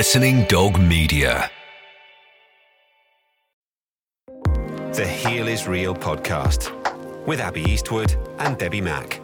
Listening Dog Media. The Heal is Real podcast with Abbie Eastwood and Debbie Mac.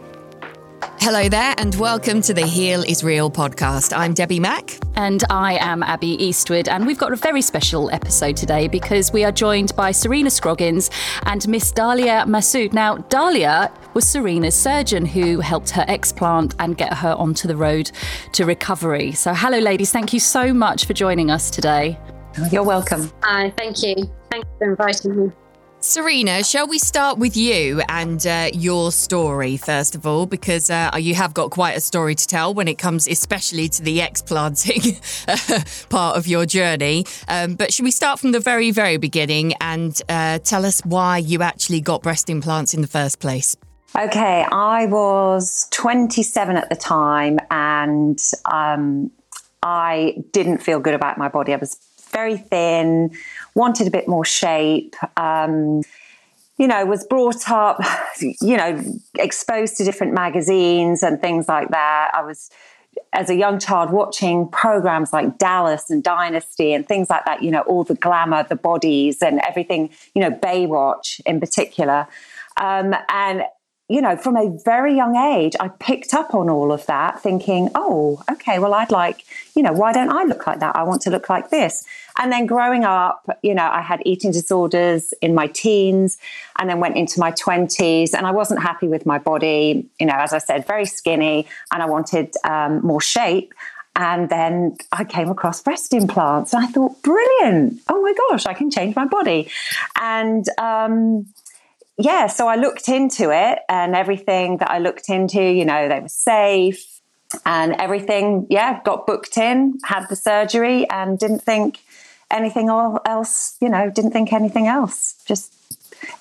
Hello there, and welcome to the Heal is Real podcast. I'm Debbie Mac. And I am Abbie Eastwood, and we've got a very special episode today because we are joined by Serena Scroggins and Miss Dahlia Masood. Now, Dahlia was Serena's surgeon who helped her explant and get her onto the road to recovery. So, hello, ladies. Thank you so much for joining us today. You're welcome. Hi, thank you. Thanks for inviting me. Serena, shall we start with you and uh, your story first of all? Because uh, you have got quite a story to tell when it comes, especially to the explanting part of your journey. Um, but should we start from the very, very beginning and uh, tell us why you actually got breast implants in the first place? Okay, I was 27 at the time and um, I didn't feel good about my body. I was very thin, wanted a bit more shape. Um, you know, was brought up, you know, exposed to different magazines and things like that. I was, as a young child, watching programs like Dallas and Dynasty and things like that, you know, all the glamour, the bodies and everything, you know, Baywatch in particular. Um, and you know, from a very young age, I picked up on all of that, thinking, oh, okay, well, I'd like, you know, why don't I look like that? I want to look like this. And then growing up, you know, I had eating disorders in my teens and then went into my 20s, and I wasn't happy with my body. You know, as I said, very skinny, and I wanted um, more shape. And then I came across breast implants, and I thought, brilliant! Oh my gosh, I can change my body. And um, yeah, so I looked into it and everything that I looked into, you know, they were safe and everything, yeah, got booked in, had the surgery and didn't think anything else, you know, didn't think anything else. Just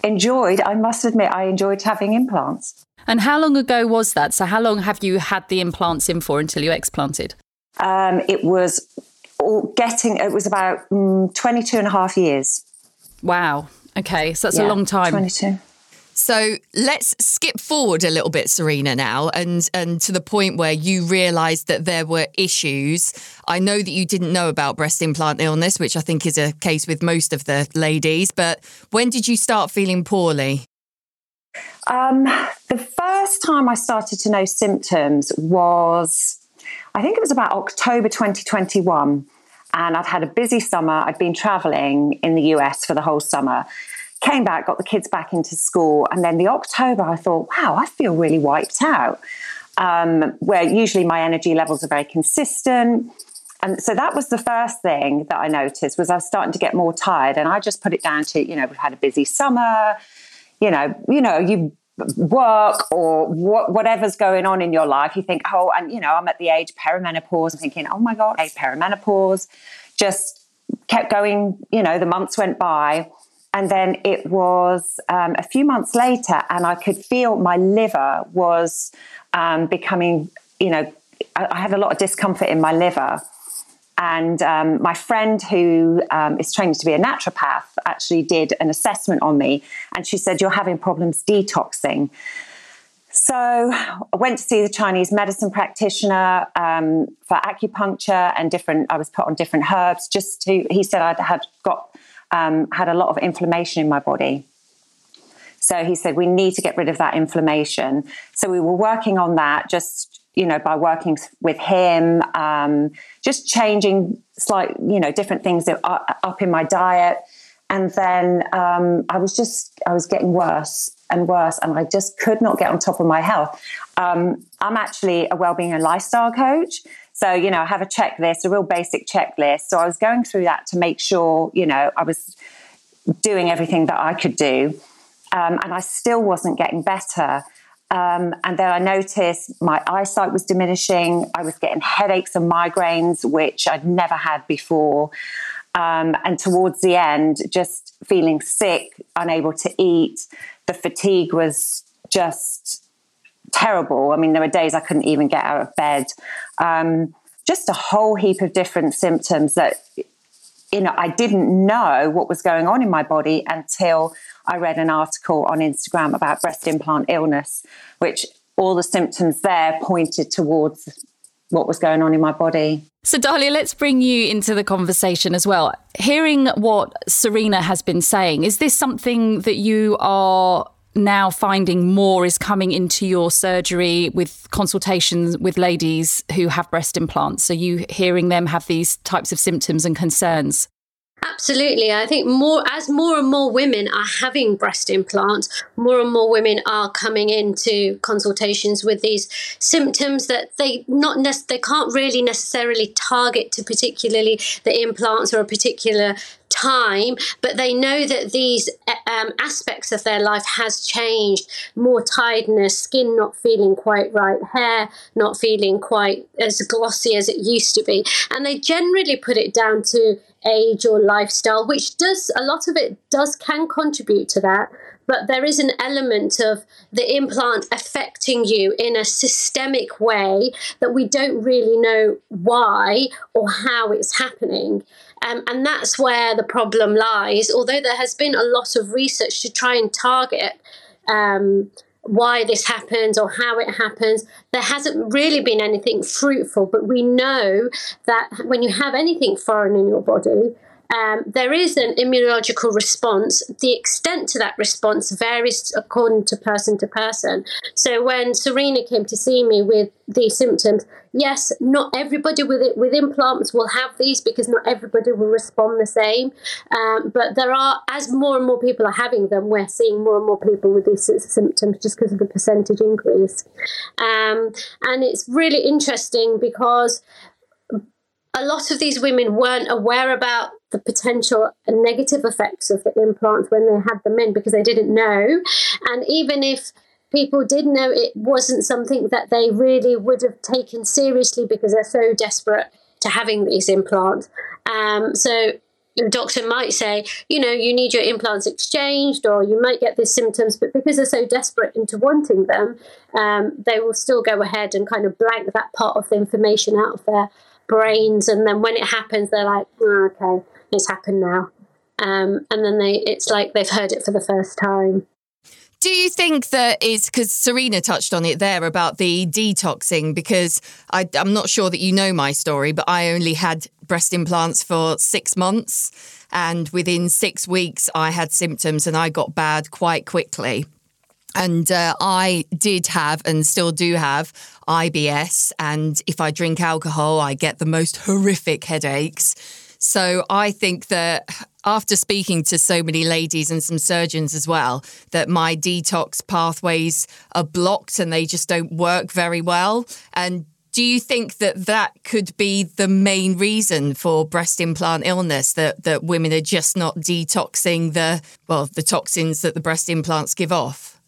enjoyed, I must admit, I enjoyed having implants. And how long ago was that? So, how long have you had the implants in for until you explanted? Um, it was getting, it was about mm, 22 and a half years. Wow. Okay, so that's yeah, a long time. 22. So let's skip forward a little bit, Serena, now, and and to the point where you realised that there were issues. I know that you didn't know about breast implant illness, which I think is a case with most of the ladies. But when did you start feeling poorly? Um, the first time I started to know symptoms was, I think it was about October 2021. And I'd had a busy summer. I'd been traveling in the US for the whole summer came back, got the kids back into school, and then the October, I thought, wow, I feel really wiped out. Um, where usually my energy levels are very consistent. And so that was the first thing that I noticed was I was starting to get more tired, and I just put it down to you know we've had a busy summer, you know, you know you work or what, whatever's going on in your life. You think, oh, and you know I'm at the age perimenopause. I'm thinking, oh my god, hey, perimenopause. Just kept going. You know, the months went by, and then it was um, a few months later, and I could feel my liver was um, becoming, you know, I, I, had a lot of discomfort in my liver. And um, my friend, who um, is trained to be a naturopath, actually did an assessment on me. And she said, You're having problems detoxing. So I went to see the Chinese medicine practitioner um, for acupuncture and different. I was put on different herbs. Just to, he said I had got um, had a lot of inflammation in my body. So he said, we need to get rid of that inflammation. So we were working on that just, you know, by working with him, um, just changing slight, you know, different things up in my diet. And then um, I was just, I was getting worse and worse, and I just could not get on top of my health. Um, I'm actually a well-being and lifestyle coach. So, you know, I have a checklist, a real basic checklist. So I was going through that to make sure, you know, I was doing everything that I could do. Um, and I still wasn't getting better. Um, and then I noticed my eyesight was diminishing. I was getting headaches and migraines, which I'd never had before. Um, and towards the end, just feeling sick, unable to eat. The fatigue was just terrible. I mean, there were days I couldn't even get out of bed. Um, just a whole heap of different symptoms that you know I didn't know what was going on in my body until I read an article on Instagram about breast implant illness, which all the symptoms there pointed towards what was going on in my body. So, Dahlia, let's bring you into the conversation as well. Hearing what Serena has been saying, is this something that you are now finding more is coming into your surgery with consultations with ladies who have breast implants? Are you hearing them have these types of symptoms and concerns? Absolutely. I think more as more and more women are having breast implants, more and more women are coming into consultations with these symptoms that they not nec- they can't really necessarily target to particularly the implants or a particular time, but they know that these um, aspects of their life has changed. More tiredness, skin not feeling quite right, hair not feeling quite as glossy as it used to be, and they generally put it down to age or lifestyle, which does a lot of it does can contribute to that. But there is an element of the implant affecting you in a systemic way that we don't really know why or how it's happening. Um, and that's where the problem lies. Although there has been a lot of research to try and target um, why this happens or how it happens. There hasn't really been anything fruitful, but we know that when you have anything foreign in your body, um, there is an immunological response. The extent to that response varies according to person to person. So when Serena came to see me with these symptoms, yes, not everybody with it, with implants will have these because not everybody will respond the same. Um, but there are, as more and more people are having them, we're seeing more and more people with these symptoms just because of the percentage increase. Um, and it's really interesting because a lot of these women weren't aware about the potential negative effects of the implants when they had them in because they didn't know. And even if people did know it wasn't something that they really would have taken seriously because they're so desperate to having these implants. Um, so the doctor might say, you know, you need your implants exchanged or you might get these symptoms, but because they're so desperate into wanting them, um, they will still go ahead and kind of blank that part of the information out of their brains, and then when it happens, they're like, oh, okay, it's happened now, um, and then they it's like they've heard it for the first time. Do you think that is because Serena touched on it there about the detoxing? Because I, I'm not sure that you know my story, but I only had breast implants for six months. And within six weeks, I had symptoms and I got bad quite quickly. And uh, I did have and still do have IBS. And if I drink alcohol, I get the most horrific headaches. So I think that after speaking to so many ladies and some surgeons as well, that my detox pathways are blocked and they just don't work very well. And do you think that that could be the main reason for breast implant illness that that women are just not detoxing the well the toxins that the breast implants give off?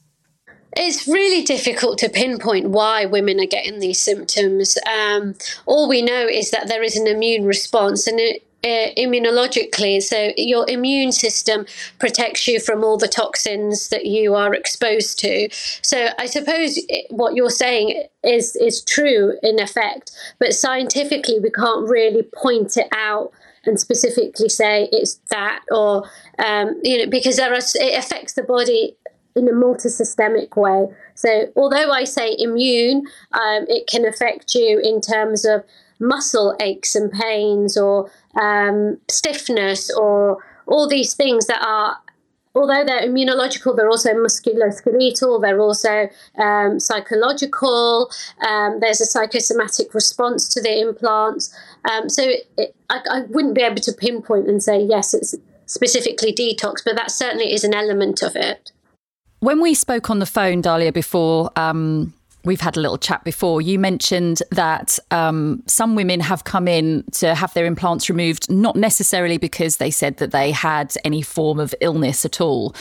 It's really difficult to pinpoint why women are getting these symptoms. Um, all we know is that there is an immune response, and it, uh, immunologically. So your immune system protects you from all the toxins that you are exposed to. So I suppose what you're saying is is true in effect, but scientifically we can't really point it out and specifically say it's that or um, you know because there are it affects the body in a multisystemic way. So, although I say immune, um, it can affect you in terms of muscle aches and pains or um, stiffness or all these things that are although they're immunological, they're also musculoskeletal, they're also um, psychological. Um, there's a psychosomatic response to the implants. Um, so it, I, I, wouldn't be able to pinpoint and say, yes, it's specifically detox, but that certainly is an element of it. When we spoke on the phone, Dahlia, before, um, we've had a little chat before, you mentioned that um, some women have come in to have their implants removed, not necessarily because they said that they had any form of illness at all.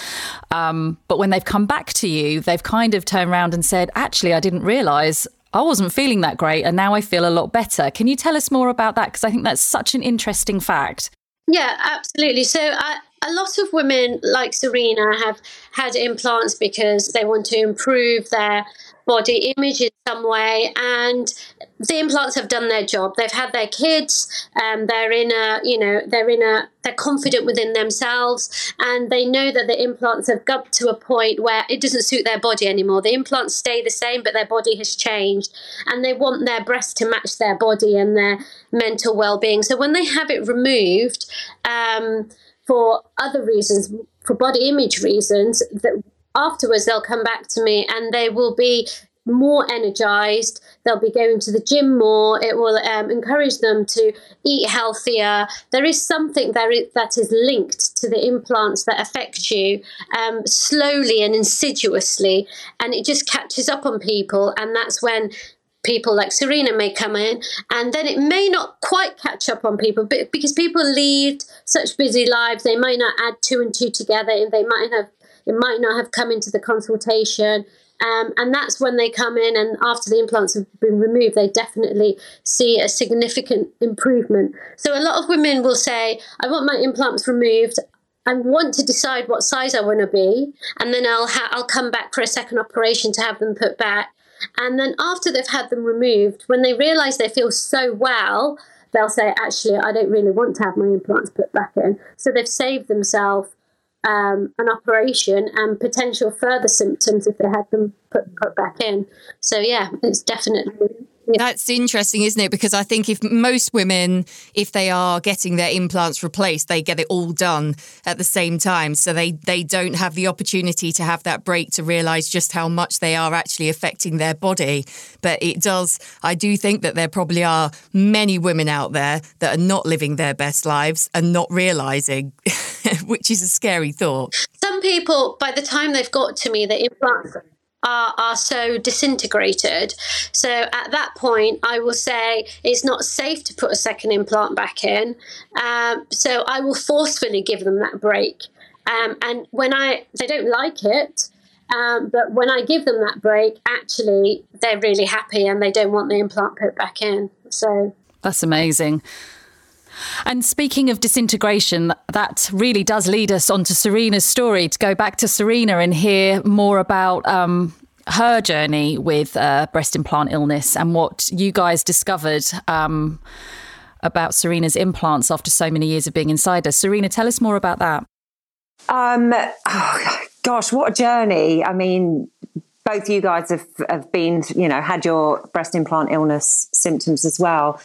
Um, but when they've come back to you, they've kind of turned around and said, actually, I didn't realize I wasn't feeling that great and now I feel a lot better. Can you tell us more about that? Because I think that's such an interesting fact. Yeah, absolutely. So I, a lot of women like Serena have had implants because they want to improve their body image in some way and the implants have done their job. They've had their kids um, they're in a you know they're in a they're confident within themselves and they know that the implants have got to a point where it doesn't suit their body anymore. The implants stay the same but their body has changed and they want their breast to match their body and their mental well-being. So when they have it removed um, for other reasons for body image reasons that afterwards they'll come back to me and they will be more energized. They'll be going to the gym more. It will um, encourage them to eat healthier. There is something there that is linked to the implants that affect you um, slowly and insidiously, and it just catches up on people. And that's when people like Serena may come in, and then it may not quite catch up on people but because people lead such busy lives. They might not add two and two together, and they might have it might not have come into the consultation. Um, and that's when they come in, and after the implants have been removed, they definitely see a significant improvement. So, a lot of women will say, I want my implants removed. I want to decide what size I want to be, and then I'll ha- I'll come back for a second operation to have them put back. And then after they've had them removed, when they realise they feel so well, they'll say, actually, I don't really want to have my implants put back in. So they've saved themselves um, an operation and potential further symptoms if they had them put, put back in. So, yeah, it's definitely that's interesting, isn't it? Because I think if most women, if they are getting their implants replaced, they get it all done at the same time. So they, they don't have the opportunity to have that break to realize just how much they are actually affecting their body. But it does, I do think that there probably are many women out there that are not living their best lives and not realizing, which is a scary thought. Some people, by the time they've got to me, the implants are, are so disintegrated. So at that point, I will say it's not safe to put a second implant back in. Um, so I will forcefully give them that break. Um, and when I they don't like it, um, but when I give them that break, actually they're really happy and they don't want the implant put back in. So that's amazing. And speaking of disintegration, that really does lead us on to Serena's story. To go back to Serena and hear more about um, her journey with uh, breast implant illness and what you guys discovered um, about Serena's implants after so many years of being inside her. Serena, tell us more about that. Um, oh, gosh, what a journey! I mean, both you guys have, have been, you know, had your breast implant illness symptoms as well.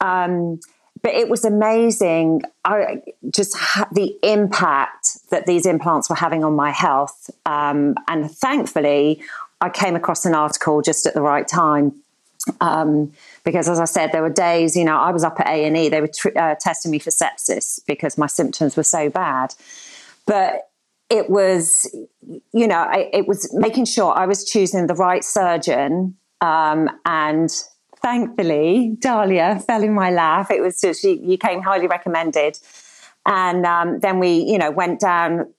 Um, but it was amazing. I just ha- the impact that these implants were having on my health, um, and thankfully, I came across an article just at the right time. Um, because as I said, there were days, you know, I was up at A and E. They were tr- uh, testing me for sepsis because my symptoms were so bad. But it was, you know, I, it was making sure I was choosing the right surgeon um, and thankfully, Dahlia fell in my lap. It was just, you, you came highly recommended. And um, then we, you know, went down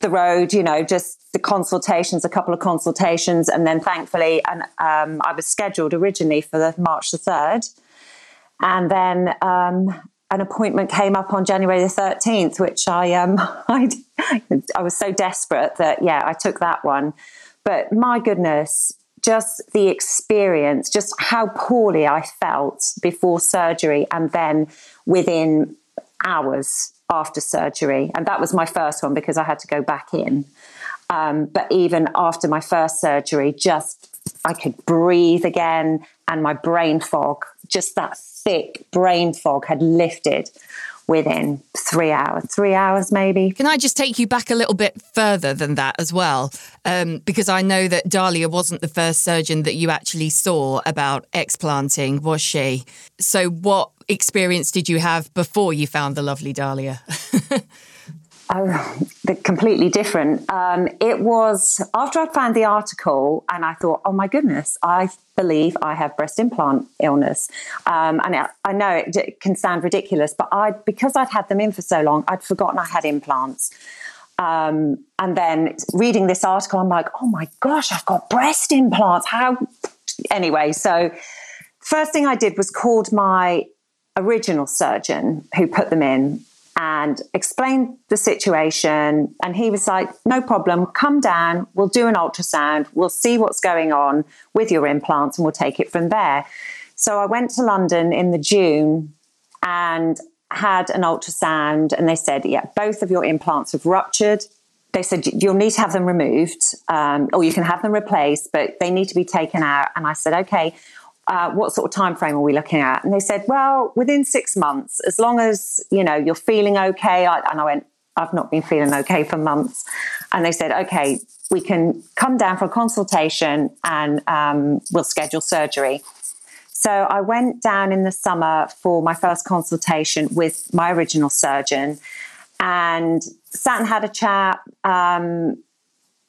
the road, you know, just the consultations, a couple of consultations. And then thankfully, and um, I was scheduled originally for the March the 3rd. And then um, an appointment came up on January the 13th, which I, um, I, I was so desperate that, yeah, I took that one. But my goodness, just the experience, just how poorly I felt before surgery and then within hours after surgery. And that was my first one because I had to go back in. Um, but even after my first surgery, just I could breathe again and my brain fog, just that thick brain fog had lifted within three hours, three hours maybe. Can I just take you back a little bit further than that as well? Um, because I know that Dahlia wasn't the first surgeon that you actually saw about explanting, was she? So, what experience did you have before you found the lovely Dahlia? Oh, completely different. Um, it was after I found the article and I thought, oh my goodness, I believe I have breast implant illness. Um, and I, I know it, it, can sound ridiculous, but I because I'd had them in for so long, I'd forgotten I had implants. Um, and then reading this article, I'm like, oh my gosh, I've got breast implants. How? Anyway, so first thing I did was called my original surgeon who put them in and explained the situation. And he was like, No problem, come down, we'll do an ultrasound, we'll see what's going on with your implants, and we'll take it from there. So I went to London in the June and had an ultrasound, and they said, Yeah, both of your implants have ruptured. They said, You'll need to have them removed, um, or you can have them replaced, but they need to be taken out. And I said, Okay, uh, what sort of time frame are we looking at? And they said, well, within six months, as long as you know you're feeling okay. I, and I went, I've not been feeling okay for months. And they said, okay, we can come down for a consultation and um, we'll schedule surgery. So I went down in the summer for my first consultation with my original surgeon and sat and had a chat. Um,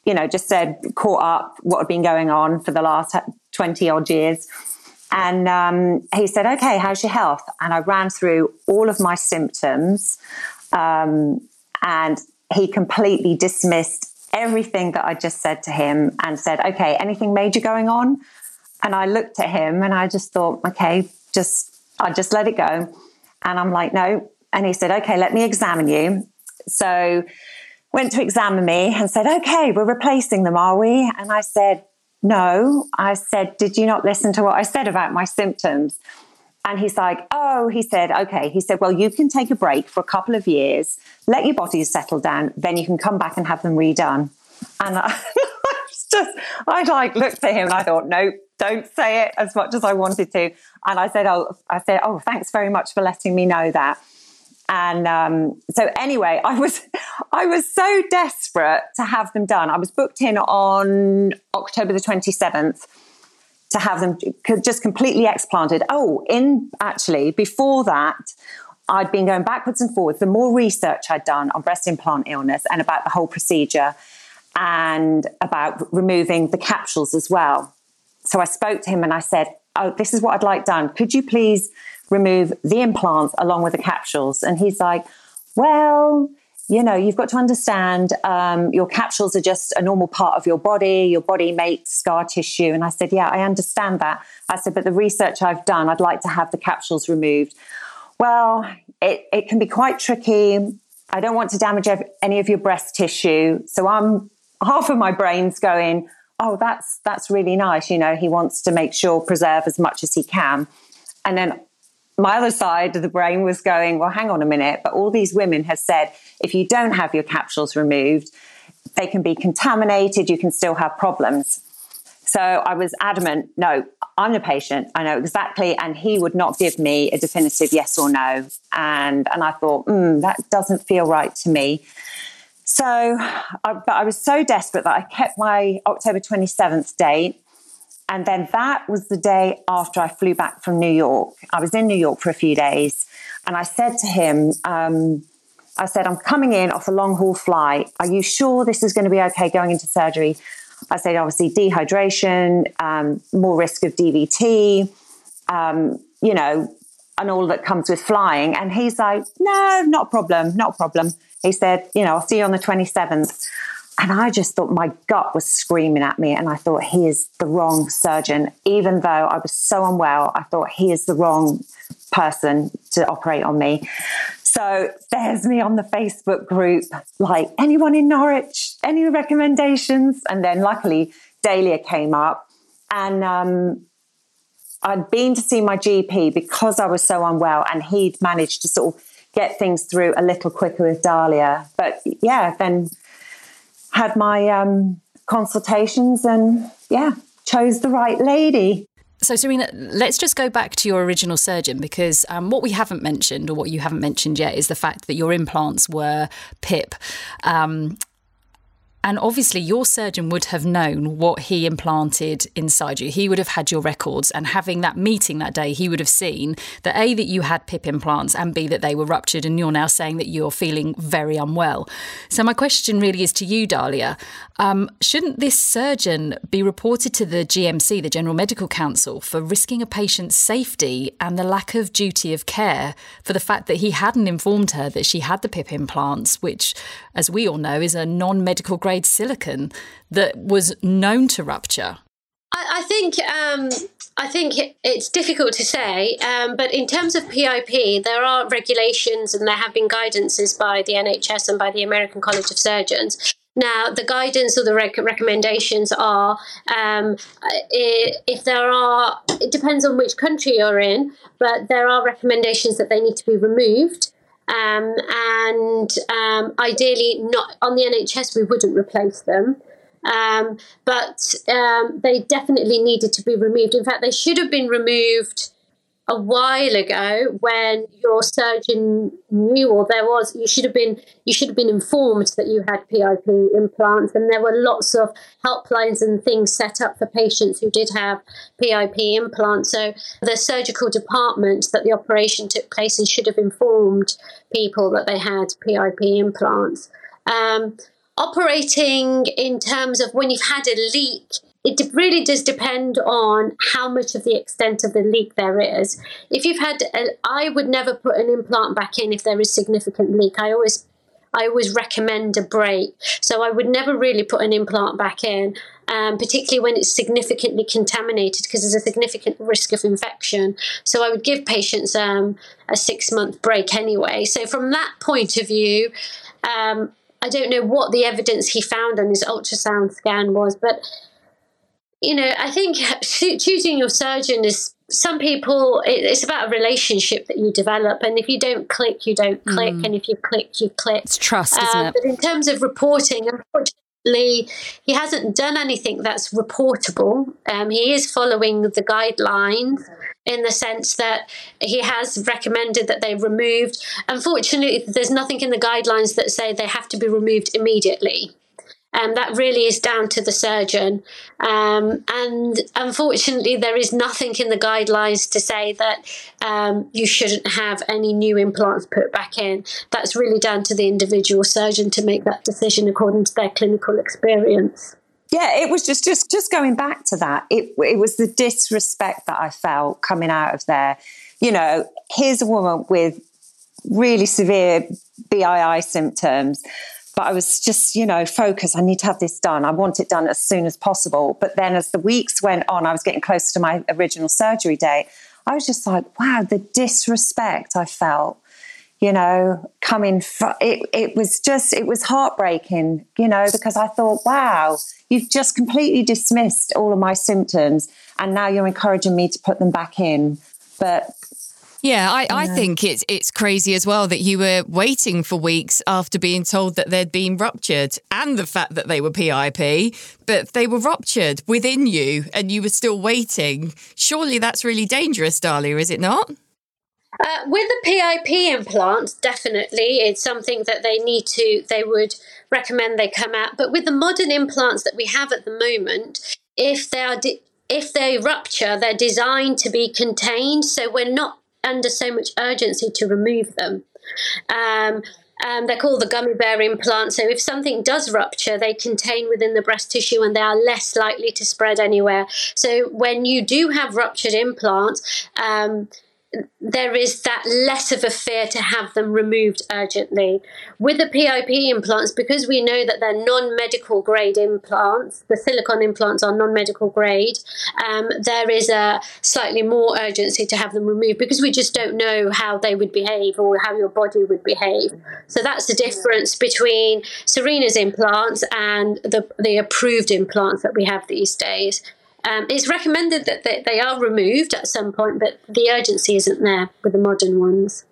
you know, just said, caught up what had been going on for the last 20 odd years. And um, he said, Okay, how's your health? And I ran through all of my symptoms. Um, and he completely dismissed everything that I just said to him and said, Okay, anything major going on? And I looked at him and I just thought, Okay, just, I just let it go. And I'm like, No. And he said, Okay, let me examine you. So, went to examine me and said, Okay, we're replacing them, are we? And I said, no, I said, Did you not listen to what I said about my symptoms? And he's like, Oh, he said, Okay. He said, Well, you can take a break for a couple of years, let your body settle down, then you can come back and have them redone. And I, just, I like looked at him and I thought, Nope, don't say it as much as I wanted to. And I said, Oh, I said, Oh, thanks very much for letting me know that. And um, so anyway, I was I was so desperate to have them done. I was booked in on October the 27th to have them just completely explanted. Oh, in actually before that, I'd been going backwards and forwards. The more research I'd done on breast implant illness and about the whole procedure and about removing the capsules as well. So I spoke to him and I said, Oh, this is what I'd like done. Could you please remove the implants along with the capsules. And he's like, well, you know, you've got to understand um, your capsules are just a normal part of your body. Your body makes scar tissue. And I said, yeah, I understand that. I said, but the research I've done, I'd like to have the capsules removed. Well, it, it can be quite tricky. I don't want to damage any of your breast tissue. So I'm half of my brain's going, oh, that's that's really nice. You know, he wants to make sure preserve as much as he can. And then my other side of the brain was going, well, hang on a minute. But all these women have said if you don't have your capsules removed, they can be contaminated, you can still have problems. So I was adamant, no, I'm the patient. I know exactly. And he would not give me a definitive yes or no. And, and I thought, mm, that doesn't feel right to me. So, I, but I was so desperate that I kept my October 27th date. And then that was the day after I flew back from New York. I was in New York for a few days. And I said to him, um, I said, I'm coming in off a long haul flight. Are you sure this is going to be okay going into surgery? I said, obviously, dehydration, um, more risk of DVT, um, you know, and all that comes with flying. And he's like, no, not a problem, not a problem. He said, you know, I'll see you on the 27th. And I just thought my gut was screaming at me. And I thought, he is the wrong surgeon. Even though I was so unwell, I thought he is the wrong person to operate on me. So there's me on the Facebook group, like, anyone in Norwich? Any recommendations? And then luckily, Dahlia came up. And um, I'd been to see my GP because I was so unwell, and he'd managed to sort of get things through a little quicker with Dahlia. But yeah, then had my um, consultations and yeah, chose the right lady. So, Serena, let's just go back to your original surgeon because um, what we haven't mentioned, or what you haven't mentioned yet, is the fact that your implants were PIP. Um, and obviously, your surgeon would have known what he implanted inside you. He would have had your records, and having that meeting that day, he would have seen that A, that you had PIP implants, and B, that they were ruptured, and you're now saying that you're feeling very unwell. So, my question really is to you, Dahlia. Um, shouldn't this surgeon be reported to the GMC, the General Medical Council, for risking a patient's safety and the lack of duty of care for the fact that he hadn't informed her that she had the PIP implants, which, as we all know, is a non medical grade silicone that was known to rupture? I, I think um, I think it's difficult to say, um, but in terms of PIP, there are regulations and there have been guidances by the NHS and by the American College of Surgeons. Now, the guidance or the rec- recommendations are um, if there are, it depends on which country you're in, but there are recommendations that they need to be removed. Um, and um, ideally, not on the NHS, we wouldn't replace them. Um, but um, they definitely needed to be removed. In fact, they should have been removed a while ago when your surgeon knew or there was you should have been you should have been informed that you had PIP implants and there were lots of helplines and things set up for patients who did have PIP implants. So the surgical department that the operation took place in should have informed people that they had PIP implants. Um, operating in terms of when you've had a leak, it really does depend on how much of the extent of the leak there is. If you've had, a, I would never put an implant back in if there is significant leak. I always I always recommend a break. So I would never really put an implant back in, um, particularly when it's significantly contaminated because there's a significant risk of infection. So I would give patients um, a six month break anyway. So from that point of view, um, I don't know what the evidence he found on his ultrasound scan was, but you know, I think choosing your surgeon is some people it's about a relationship that you develop and if you don't click you don't click mm. and if you click you click it's trust isn't um, it but in terms of reporting unfortunately he hasn't done anything that's reportable um, he is following the guidelines in the sense that he has recommended that they removed. Unfortunately, there's nothing in the guidelines that say they have to be removed immediately. And um, that really is down to the surgeon. Um, and unfortunately, there is nothing in the guidelines to say that um, you shouldn't have any new implants put back in. That's really down to the individual surgeon to make that decision according to their clinical experience yeah, it was just just just going back to that. It it was the disrespect that I felt coming out of there. You know, here's a woman with really severe BII symptoms, but I was just, you know, focused. I need to have this done. I want it done as soon as possible. But then as the weeks went on, I was getting closer to my original surgery date. I was just like, wow, the disrespect I felt you know, coming from it, it was just, it was heartbreaking, you know, because I thought, wow, you've just completely dismissed all of my symptoms and now you're encouraging me to put them back in. But yeah, I, I think it's it's crazy as well that you were waiting for weeks after being told that they'd been ruptured and the fact that they were PIP, but they were ruptured within you and you were still waiting. Surely that's really dangerous, Dahlia, is it not? Uh, with the PIP implants, definitely, it's something that they need to, they would recommend they come out. But with the modern implants that we have at the moment, if they are, de- if they rupture, they're designed to be contained, so we're not under so much urgency to remove them. Um, um, they're called the gummy bear implant. So if something does rupture, they contain within the breast tissue and they are less likely to spread anywhere. So when you do have ruptured implants, um, there is that less of a fear to have them removed urgently. With the PIP implants, because we know that they're non medical grade implants, the silicone implants are non medical grade, um, there is a slightly more urgency to have them removed because we just don't know how they would behave or how your body would behave. So that's the difference between Serena's implants and the, the approved implants that we have these days. Um, it's recommended that they, they are removed at some point, but the urgency isn't there with the modern ones.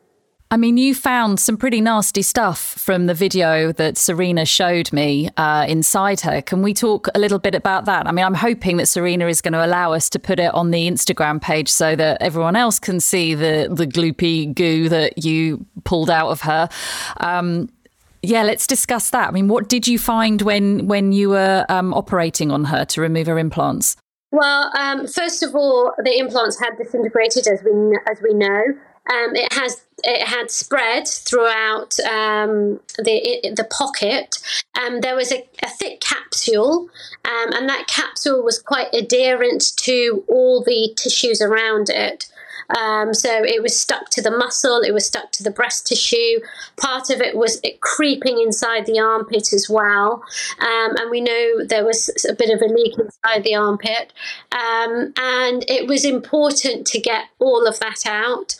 I mean, you found some pretty nasty stuff from the video that Serena showed me uh, inside her. Can we talk a little bit about that? I mean, I'm hoping that Serena is going to allow us to put it on the Instagram page so that everyone else can see the the gloopy goo that you pulled out of her. Um, yeah, let's discuss that. I mean, what did you find when when you were um, operating on her to remove her implants? Well, um, first of all, the implants had disintegrated, as we as we know. Um, it has it had spread throughout um, the the pocket. Um, there was a, a thick capsule, um, and that capsule was quite adherent to all the tissues around it. Um, so it was stuck to the muscle, it was stuck to the breast tissue. Part of it was it creeping inside the armpit as well. Um, and we know there was a bit of a leak inside the armpit. Um, and it was important to get all of that out.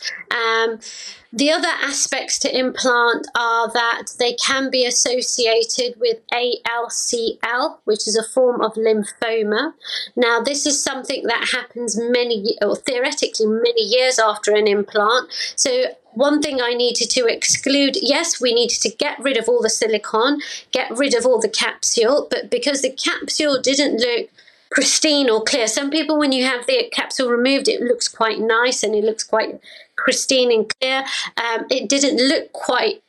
The other aspects to implant are that they can be associated with ALCL, which is a form of lymphoma. Now, this is something that happens many, or theoretically, many years after an implant. So, one thing I needed to exclude yes, we needed to get rid of all the silicone, get rid of all the capsule, but because the capsule didn't look pristine or clear. Some people, when you have the capsule removed, it looks quite nice and it looks quite pristine and clear. Um, it didn't look quite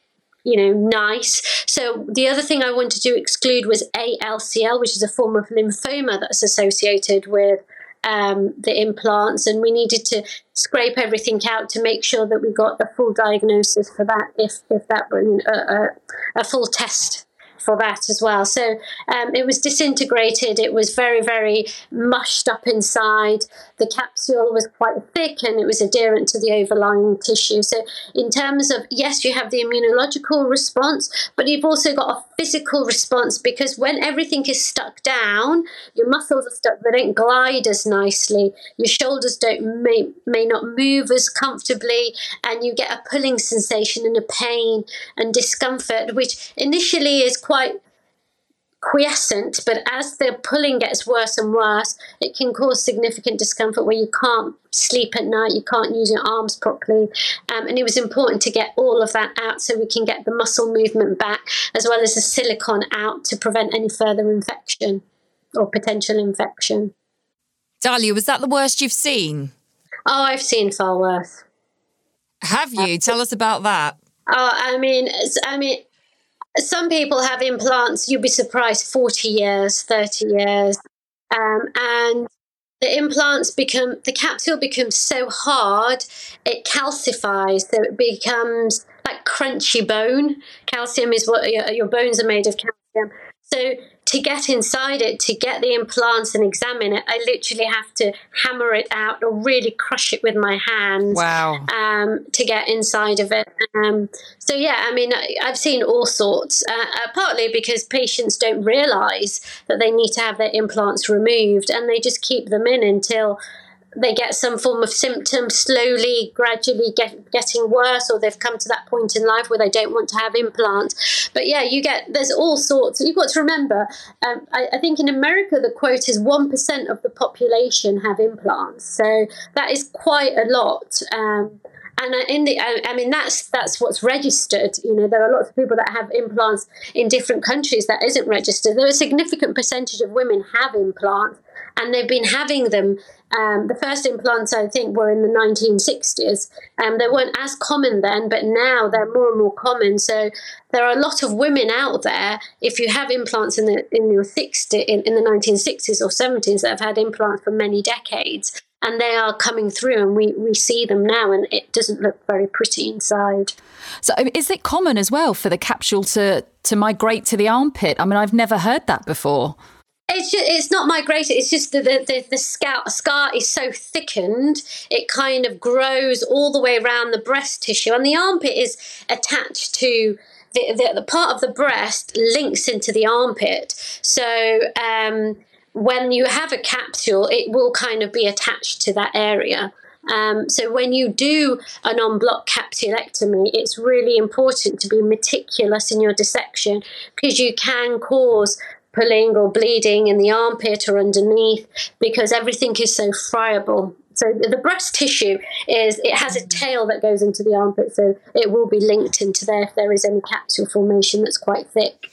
you know, nice. So the other thing I wanted to exclude was ALCL, which is a form of lymphoma that's associated with um, the implants, and we needed to scrape everything out to make sure that we got the full diagnosis for that. If if that were a, a, a full test for that as well. So um, it was disintegrated. It was very, very mushed up inside. The capsule was quite thick and it was adherent to the overlying tissue. So, in terms of, yes, you have the immunological response, but you've also got a physical response because when everything is stuck down, your muscles are stuck, they don't glide as nicely, your shoulders don't may, may not move as comfortably, and you get a pulling sensation and a pain and discomfort, which initially is quite quiescent, but as the pulling gets worse and worse, it can cause significant discomfort where you can't sleep at night, you can't use your arms properly. Um, and it was important to get all of that out so we can get the muscle movement back as well as the silicone out to prevent any further infection or potential infection. Dahlia, was that the worst you've seen? Oh, I've seen far worse. Have you? Tell us about that. Oh, I mean, I mean, some people have implants, you'd be surprised, 40 years, 30 years. Um, and the implants become, the capsule becomes so hard, it calcifies. So it becomes like crunchy bone. Calcium is what your, your bones are made of calcium. So to get inside it, to get the implants and examine it, I literally have to hammer it out or really crush it with my hands. Wow. Um, to get inside of it. Um, so, yeah, I mean, I've seen all sorts, uh, uh, partly because patients don't realize that they need to have their implants removed and they just keep them in until they get some form of symptom slowly, gradually get, getting worse, or they've come to that point in life where they don't want to have implants. But yeah, you get there's all sorts. You've got to remember. Um, I, I, think in America the quote is one percent of the population have implants, so that is quite a lot. Um, and in the I mean that's that's what's registered. You know, there are lots of people that have implants in different countries that isn't registered. There are a significant percentage of women have implants, and they've been having them. Um, the first implants, I think, were in the 1960s. Um, they weren't as common then, but now they're more and more common. So there are a lot of women out there. If you have implants in the in your 60 in, in the 1960s or 70s that have had implants for many decades, and they are coming through, and we we see them now, and it doesn't look very pretty inside. So, is it common as well for the capsule to to migrate to the armpit? I mean, I've never heard that before. It's just, it's not migrated. It's just the the, the, the scar, scar is so thickened, it kind of grows all the way around the breast tissue, and the armpit is attached to the, the, the part of the breast links into the armpit. So um, when you have a capsule, it will kind of be attached to that area. Um, so when you do a en bloc capsulectomy, it's really important to be meticulous in your dissection because you can cause pulling or bleeding in the armpit or underneath because everything is so friable. So the breast tissue is it has a tail that goes into the armpit, so it will be linked into there if there is any capsule formation that's quite thick.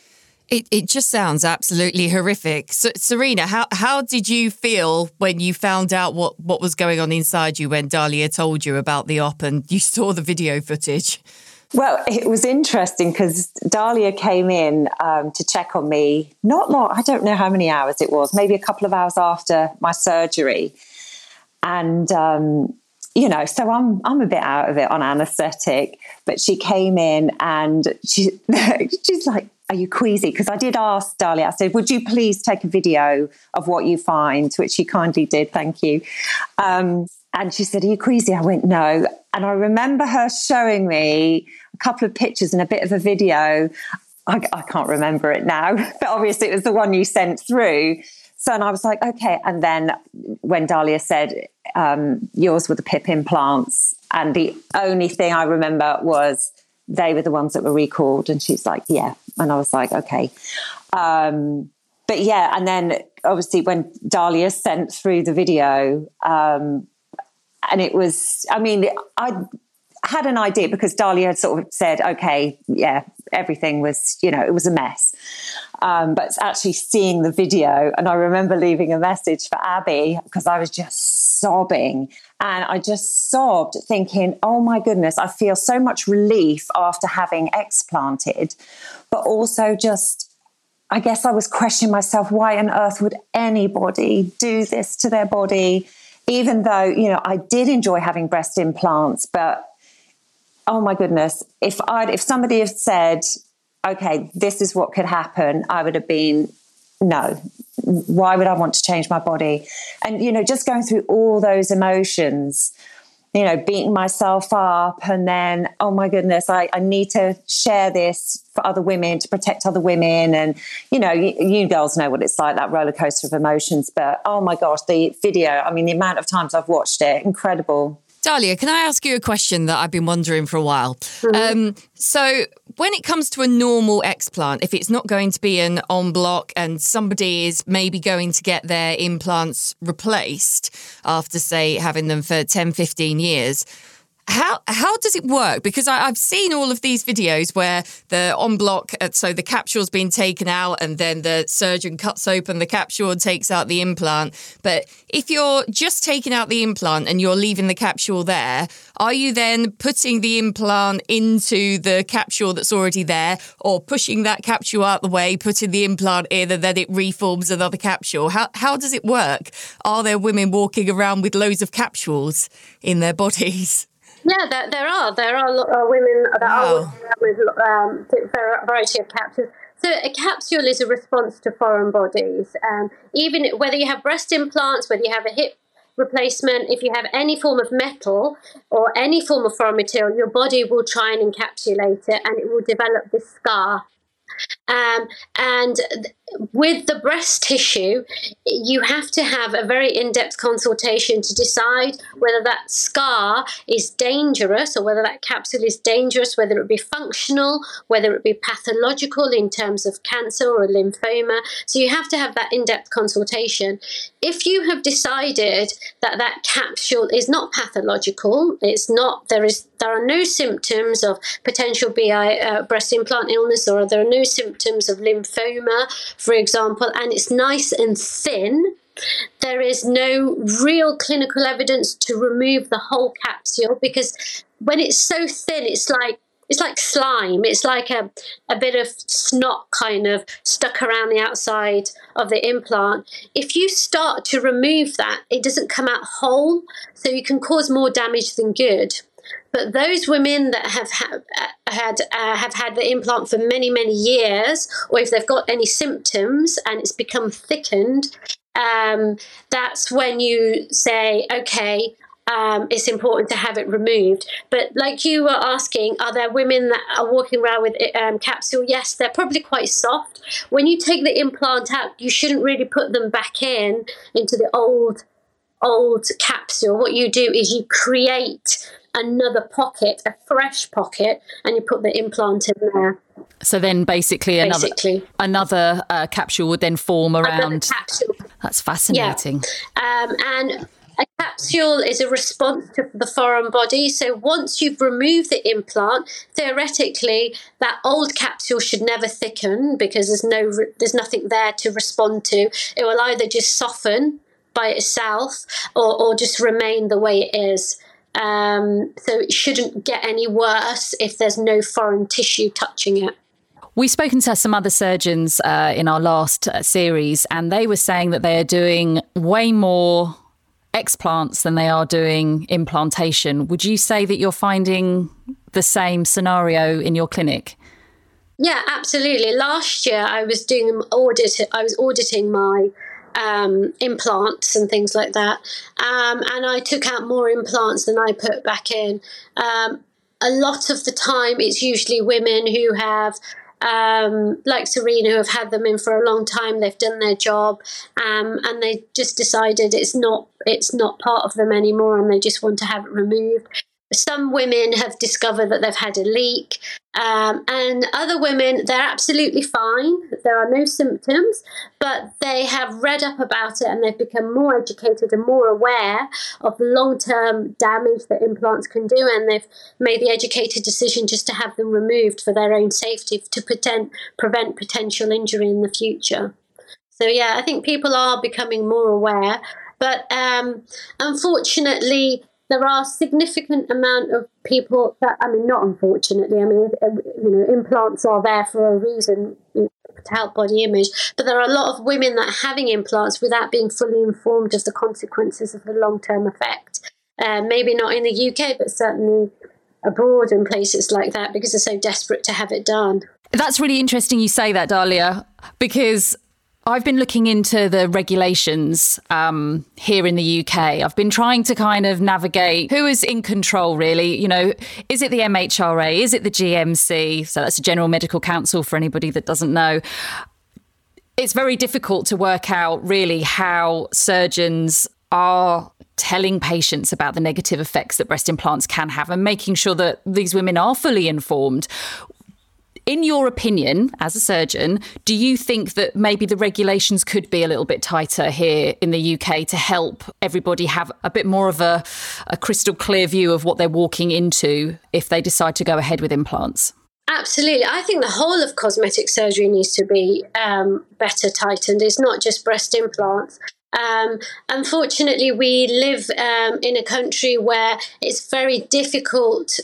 It, it just sounds absolutely horrific. So, Serena, how, how did you feel when you found out what, what was going on inside you when Dahlia told you about the op and you saw the video footage? Well, it was interesting because Dahlia came in um, to check on me not long, I don't know how many hours it was, maybe a couple of hours after my surgery. And um, you know, so I'm I'm a bit out of it on anaesthetic, but she came in and she she's like, "Are you queasy?" Because I did ask Dahlia. I said, "Would you please take a video of what you find?" Which she kindly did. Thank you. Um, and she said, Are you queasy? I went, No. And I remember her showing me a couple of pictures and a bit of a video. I, I can't remember it now, but obviously it was the one you sent through. So, and I was like, okay. And then when Dahlia said, um, yours were the PIP implants, and the only thing I remember was they were the ones that were recalled. And she's like, yeah. And I was like, okay. Um, but yeah, and then obviously when Dahlia sent through the video, um, and it was, I mean, I had an idea because Dahlia had sort of said, okay, yeah, everything was, you know, it was a mess. Um, but actually seeing the video, and I remember leaving a message for Abbie because I was just sobbing. And I just sobbed, thinking, oh my goodness, I feel so much relief after having explanted, but also just, I guess I was questioning myself why on earth would anybody do this to their body? Even though, you know, I did enjoy having breast implants, but oh my goodness, if I'd if somebody had said, okay, this is what could happen, I would have been, no, why would I want to change my body? And, you know, just going through all those emotions you know, beating myself up and then, oh my goodness, I, I need to share this for other women to protect other women. And, you know, you, you, girls know what it's like, that roller coaster of emotions. But oh my gosh, the video, I mean, the amount of times I've watched it, incredible. Dahlia, can I ask you a question that I've been wondering for a while? Mm-hmm. Um, so, when it comes to a normal explant, if it's not going to be an en bloc and somebody is maybe going to get their implants replaced after, say, having them for 10, 15 years, how how does it work? Because I, have seen all of these videos where the en bloc, uh, so the capsule's been taken out, and then the surgeon cuts open the capsule and takes out the implant. But if you're just taking out the implant and you're leaving the capsule there, are you then putting the implant into the capsule that's already there, or pushing that capsule out the way, putting the implant in, and then it reforms another capsule? How how does it work? Are there women walking around with loads of capsules in their bodies? Yeah, there, there are. There are uh, women that wow. are with um, a variety of capsules. So a capsule is a response to foreign bodies. Um, even whether you have breast implants, whether you have a hip replacement, if you have any form of metal or any form of foreign material, your body will try and encapsulate it and it will develop this scar. Um, and with the breast tissue, you have to have a very in depth consultation to decide whether that scar is dangerous or whether that capsule is dangerous, whether it be functional, whether it be pathological in terms of cancer or lymphoma. So you have to have that in depth consultation. If you have decided that that capsule is not pathological, it's not, there is, there are no symptoms of potential BI uh, breast implant illness or there are no symptoms of lymphoma for example, and it's nice and thin, there is no real clinical evidence to remove the whole capsule because when it's so thin, it's like it's like slime. It's like a, a bit of snot kind of stuck around the outside of the implant. If you start to remove that, it doesn't come out whole, so you can cause more damage than good. But those women that have ha- uh, had uh, have had the implant for many many years, or if they've got any symptoms and it's become thickened, um, that's when you say, okay, um, it's important to have it removed. But like you were asking, are there women that are walking around with um, capsule? Yes, they're probably quite soft. When you take the implant out, you shouldn't really put them back in into the old old capsule. What you do is you create another pocket, a fresh pocket, and you put the implant in there. So then, basically, another basically. another uh, capsule would then form around. That's fascinating. Yeah. Um, and a capsule is a response to the foreign body. So once you've removed the implant, theoretically, that old capsule should never thicken because there's no there's nothing there to respond to. It will either just soften by itself or, or just remain the way it is. Um, so it shouldn't get any worse if there's no foreign tissue touching it. We've spoken to some other surgeons uh, in our last uh, series, and they were saying that they are doing way more explants than they are doing implantation. Would you say that you're finding the same scenario in your clinic? Yeah, absolutely. Last year, I was doing audit. I was auditing my um, implants and things like that, um, and I took out more implants than I put back in. Um, a lot of the time, it's usually women who have um, like Serena, who have had them in for a long time. They've done their job, um, and they just decided it's not it's not part of them anymore, and they just want to have it removed. Some women have discovered that they've had a leak, um, and other women, they're absolutely fine. There are no symptoms, but they have read up about it and they've become more educated and more aware of the long term damage that implants can do. And they've made the educated decision just to have them removed for their own safety to pretend, prevent potential injury in the future. So, yeah, I think people are becoming more aware. But um, unfortunately, there are significant amount of people that I mean, not unfortunately. I mean, you know, implants are there for a reason to help body image, but there are a lot of women that are having implants without being fully informed of the consequences of the long term effect. Uh, maybe not in the UK, but certainly abroad and places like that because they're so desperate to have it done. That's really interesting you say that, Dahlia, because I've been looking into the regulations um, here in the UK. I've been trying to kind of navigate who is in control, really. You know, is it the MHRA? Is it the GMC? So that's the General Medical Council for anybody that doesn't know. It's very difficult to work out really how surgeons are telling patients about the negative effects that breast implants can have and making sure that these women are fully informed in your opinion, as a surgeon, do you think that maybe the regulations could be a little bit tighter here in the UK to help everybody have a bit more of a, a crystal clear view of what they're walking into if they decide to go ahead with implants? Absolutely. I think the whole of cosmetic surgery needs to be um, better tightened. It's not just breast implants. Um, unfortunately, we live um, in a country where it's very difficult.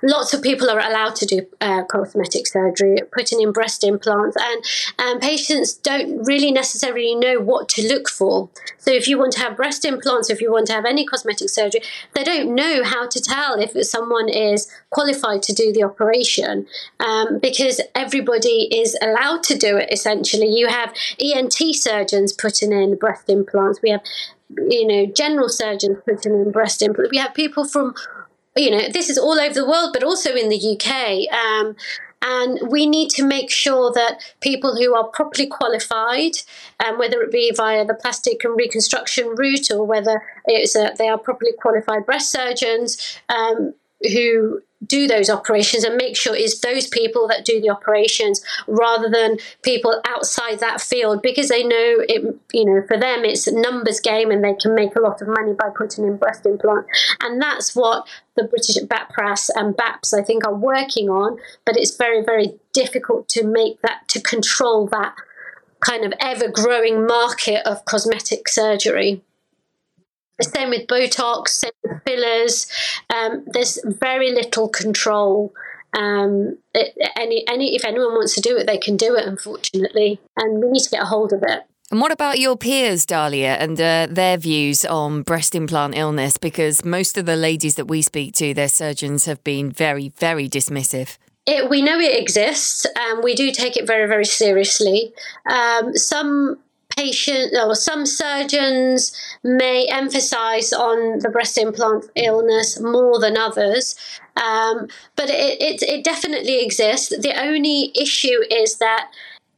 Lots of people are allowed to do uh, cosmetic surgery, putting in breast implants, and um, patients don't really necessarily know what to look for. So, if you want to have breast implants, if you want to have any cosmetic surgery, they don't know how to tell if someone is qualified to do the operation um, because everybody is allowed to do it essentially. You have ENT surgeons putting in breast implants, we have you know, general surgeons putting in breast implants. We have people from you know, this is all over the world, but also in the UK. Um, and we need to make sure that people who are properly qualified, um, whether it be via the plastic and reconstruction route or whether it's a, they are properly qualified breast surgeons, um, who do those operations and make sure it's those people that do the operations rather than people outside that field because they know it you know for them it's a numbers game and they can make a lot of money by putting in breast implant. And that's what the British BAPRAS and BAAPS I think are working on but it's very very difficult to make that to control that kind of ever growing market of cosmetic surgery same with Botox, same with fillers. Um, there's very little control. Um, it, any, any, if anyone wants to do it, they can do it, unfortunately, and we need to get a hold of it. And what about your peers, Dahlia, and uh, their views on breast implant illness? Because most of the ladies that we speak to, their surgeons have been very, very dismissive. It, we know it exists, and we do take it very, very seriously. Um, some patient or some surgeons may emphasize on the breast implant illness more than others. Um, but it, it, it definitely exists. The only issue is that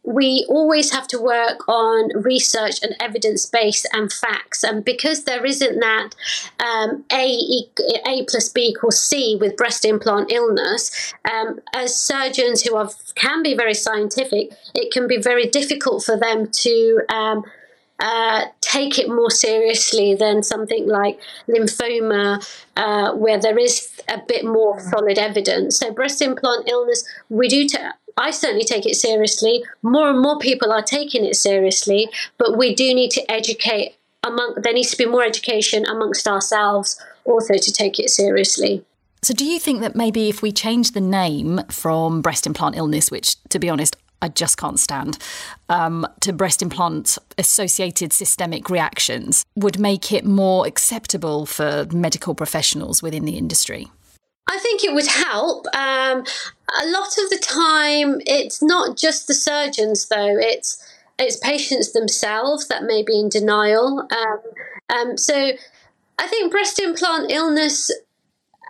we always have to work on research and evidence base and facts. And because there isn't that um, A, A plus B equals C with breast implant illness, um, as surgeons who are, can be very scientific, it can be very difficult for them to. Um, uh, take it more seriously than something like lymphoma, uh, where there is a bit more solid evidence. So, breast implant illness, we do. T- I certainly take it seriously. More and more people are taking it seriously, but we do need to educate. Among there needs to be more education amongst ourselves also to take it seriously. So, do you think that maybe if we change the name from breast implant illness, which to be honest, I just can't stand, um, to breast implant associated systemic reactions would make it more acceptable for medical professionals within the industry? I think it would help. Um, a lot of the time, it's not just the surgeons, though. It's it's patients themselves that may be in denial. Um, um, so, I think breast implant illness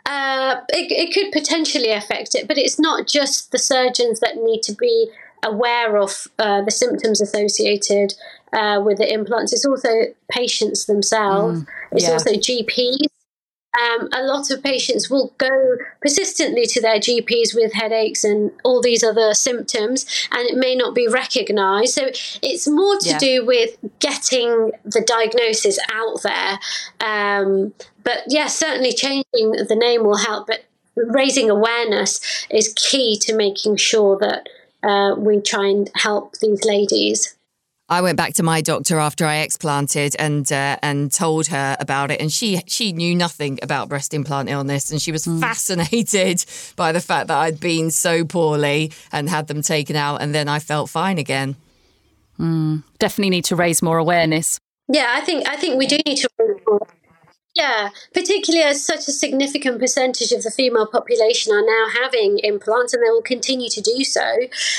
uh, it, it could potentially affect it, but it's not just the surgeons that need to be aware of uh, the symptoms associated uh, with the implants. It's also patients themselves. Mm, it's also GPs. Um, a lot of patients will go persistently to their GPs with headaches and all these other symptoms, and it may not be recognized. So it's more to yeah. do with getting the diagnosis out there. Um, but yes, yeah, certainly changing the name will help, but raising awareness is key to making sure that uh, we try and help these ladies. I went back to my doctor after I explanted and uh, and told her about it, and she she knew nothing about breast implant illness, and she was mm. fascinated by the fact that I'd been so poorly and had them taken out, and then I felt fine again. Mm. Definitely need to raise more awareness. Yeah, I think I think we do need to raise more yeah, particularly as such a significant percentage of the female population are now having implants and they will continue to do so.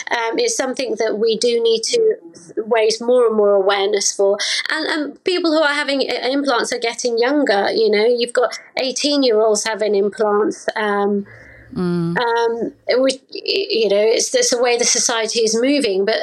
Um, it's something that we do need to raise more and more awareness for. And, and people who are having implants are getting younger. You know, you've got 18 year olds having implants. Um, Mm. Um, we, you know, it's, it's the way the society is moving. But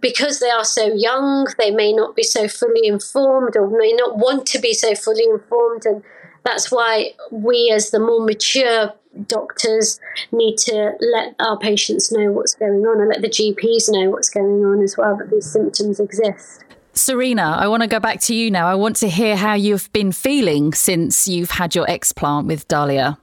because they are so young, they may not be so fully informed or may not want to be so fully informed. And that's why we, as the more mature doctors, need to let our patients know what's going on and let the GPs know what's going on as well, that these symptoms exist. Serena, I want to go back to you now. I want to hear how you've been feeling since you've had your explant with Dahlia.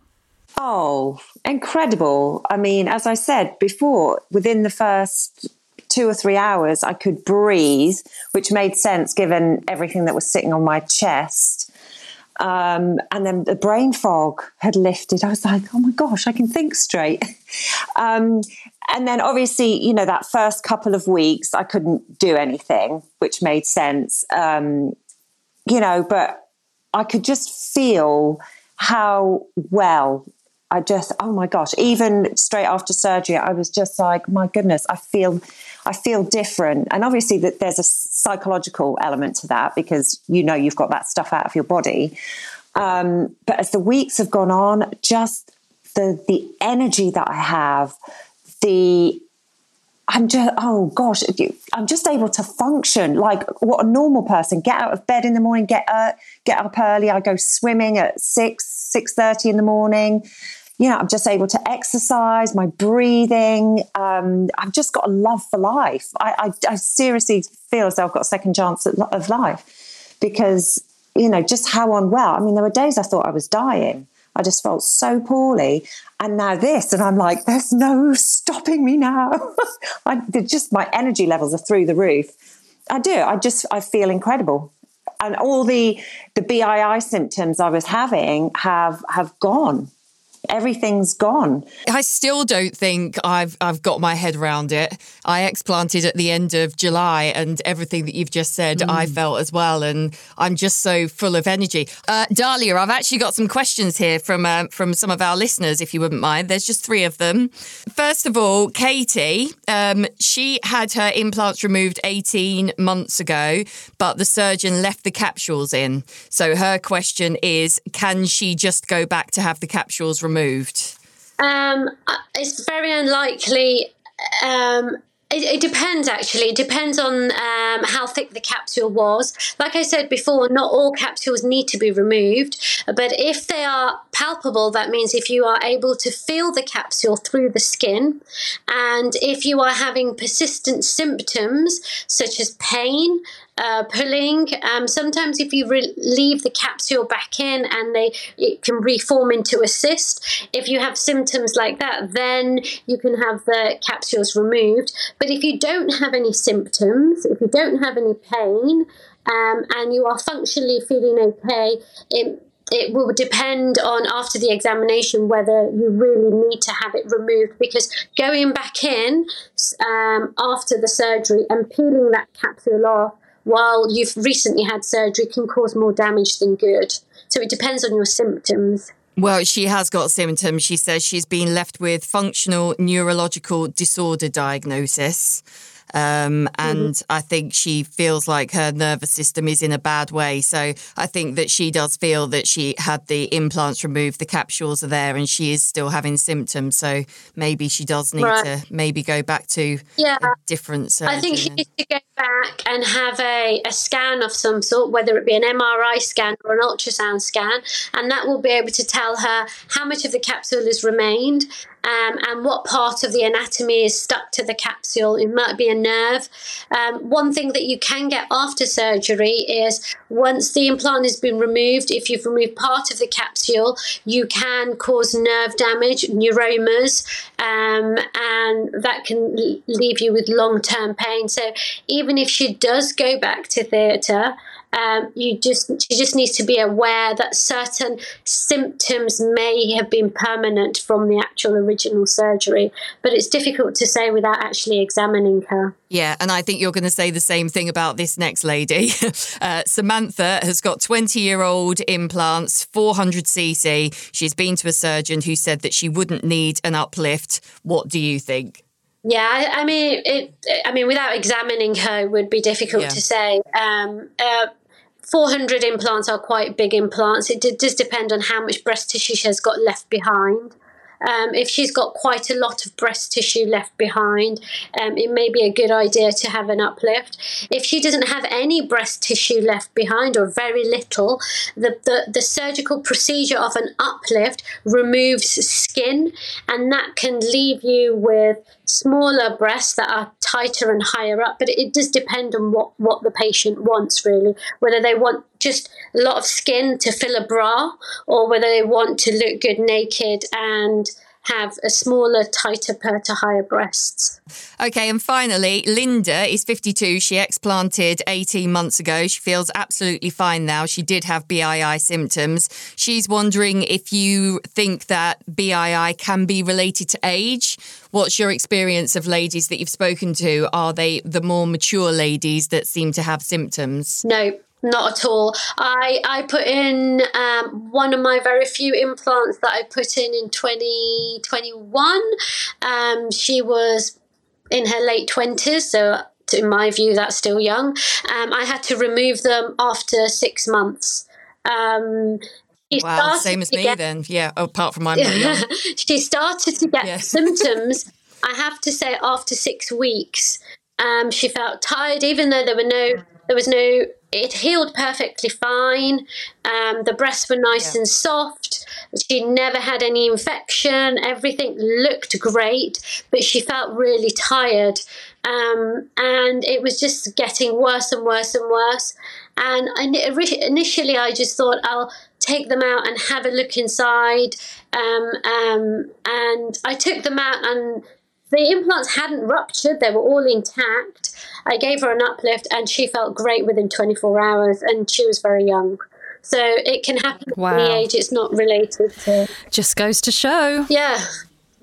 Oh, incredible. I mean, as I said before, within the first two or three hours, I could breathe, which made sense given everything that was sitting on my chest. Um, and then the brain fog had lifted. I was like, oh my gosh, I can think straight. um, and then obviously, you know, that first couple of weeks, I couldn't do anything, which made sense. Um, you know, but I could just feel how well I just, oh my gosh, even straight after surgery, I was just like, my goodness, I feel, I feel different. And obviously that there's a psychological element to that because you know you've got that stuff out of your body. Um, but as the weeks have gone on, just the the energy that I have, the I'm just oh gosh, I'm just able to function like what a normal person. Get out of bed in the morning, get uh, get up early. I go swimming at six six thirty in the morning. You know, I'm just able to exercise, my breathing. Um, I've just got a love for life. I, I, I seriously feel as though I've got a second chance of life because you know just how unwell. I mean, there were days I thought I was dying. I just felt so poorly. And now this, and I'm like, there's no stopping me now. I, just my energy levels are through the roof. I do. I just I feel incredible, and all the the BII symptoms I was having have have gone everything's gone. I still don't think I've I've got my head around it. I explanted at the end of July, and everything that you've just said, mm. I felt as well, and I'm just so full of energy. Uh, Dahlia, I've actually got some questions here from uh, from some of our listeners, if you wouldn't mind. There's just three of them. First of all, Katie, um, she had her implants removed 18 months ago, but the surgeon left the capsules in. So her question is, can she just go back to have the capsules removed? Removed? Um, uh, it's very unlikely. Um, it, it, depends, actually. It depends on um, how thick the capsule was. Like I said before, not all capsules need to be removed, but if they are palpable, that means if you are able to feel the capsule through the skin, and if you are having persistent symptoms such as pain, uh, pulling. Um, sometimes, if you re- leave the capsule back in and they it can reform into a cyst, if you have symptoms like that, then you can have the capsules removed. But if you don't have any symptoms, if you don't have any pain, um, and you are functionally feeling okay, it it will depend on after the examination whether you really need to have it removed because going back in um, after the surgery and peeling that capsule off while you've recently had surgery can cause more damage than good. So it depends on your symptoms. Well, she has got symptoms. She says she's been left with functional neurological disorder diagnosis. Um, and mm-hmm. I think she feels like her nervous system is in a bad way. So I think that she does feel that she had the implants removed, the capsules are there, and she is still having symptoms. So maybe she does need right. to maybe go back to yeah. different. I think she needs to go back and have a, a scan of some sort, whether it be an MRI scan or an ultrasound scan, and that will be able to tell her how much of the capsule has remained um, and what part of the anatomy is stuck to the capsule. It might be a nerve. Um, one thing that you can get after surgery is once the implant has been removed, if you've removed part of the capsule, you can cause nerve damage, neuromas, um, and that can leave you with long term pain. So even if she does go back to theatre, um, you just she just needs to be aware that certain symptoms may have been permanent from the actual original surgery, but it's difficult to say without actually examining her. Yeah, and I think you're going to say the same thing about this next lady. uh, Samantha has got 20 year old implants, 400cc. She's been to a surgeon who said that she wouldn't need an uplift. What do you think? Yeah, I, I mean, it. I mean, without examining her, would be difficult yeah. to say. Um, uh, 400 implants are quite big implants. It does depend on how much breast tissue she has got left behind. Um, if she's got quite a lot of breast tissue left behind, um, it may be a good idea to have an uplift. If she doesn't have any breast tissue left behind or very little, the, the, the surgical procedure of an uplift removes skin and that can leave you with smaller breasts that are tighter and higher up, but it does depend on what, what the patient wants, really. Whether they want just a lot of skin to fill a bra or whether they want to look good naked and have a smaller, tighter pair to higher breasts. Okay, and finally, Linda is 52. She explanted 18 months ago. She feels absolutely fine now. She did have BII symptoms. She's wondering if you think that BII can be related to age. What's your experience of ladies that you've spoken to? Are they the more mature ladies that seem to have symptoms? No, not at all. I I put in um, one of my very few implants that I put in in 2021. Um, she was in her late 20s, so in my view, that's still young. Um, I had to remove them after six months. Um, wow, same as me get, then. Yeah, apart from my she started to get yeah. symptoms. I have to say, after six weeks, um, she felt tired, even though there were no there was no it healed perfectly fine. Um, the breasts were nice yeah. and soft. She never had any infection. Everything looked great, but she felt really tired. Um, and it was just getting worse and worse and worse. And initially, I just thought I'll take them out and have a look inside. Um, um, and I took them out, and the implants hadn't ruptured, they were all intact. I gave her an uplift and she felt great within 24 hours and she was very young. So it can happen wow. at any age, it's not related to. Just goes to show. Yeah.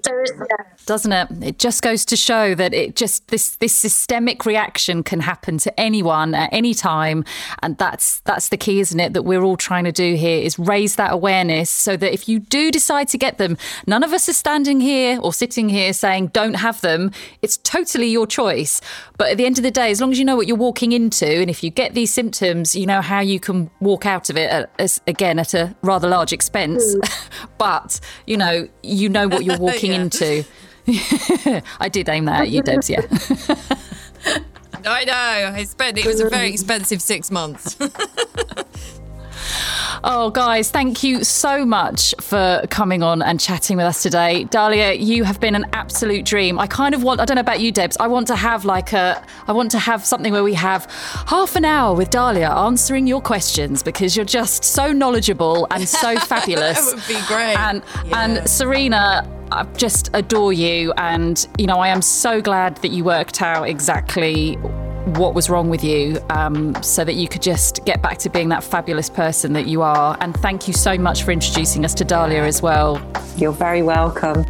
There is, yeah doesn't it? It just goes to show that it just this this systemic reaction can happen to anyone at any time, and that's that's the key, isn't it? That we're all trying to do here is raise that awareness so that if you do decide to get them, none of us are standing here or sitting here saying don't have them. It's totally your choice. But at the end of the day, as long as you know what you're walking into, and if you get these symptoms, you know how you can walk out of it at, as, again at a rather large expense. Mm. but you know you know what you're walking yeah. into. I did aim that at you, Debs, yeah. I know. I spent it was a very expensive six months. Oh, guys, thank you so much for coming on and chatting with us today. Dahlia, you have been an absolute dream. I kind of want, I don't know about you, Debs, I want to have like a, I want to have something where we have half an hour with Dahlia answering your questions because you're just so knowledgeable and so fabulous. that would be great. And, yeah. and Serena, I just adore you. And, you know, I am so glad that you worked out exactly what was wrong with you um, so that you could just get back to being that fabulous person that you are. And thank you so much for introducing us to Dahlia as well. You're very welcome.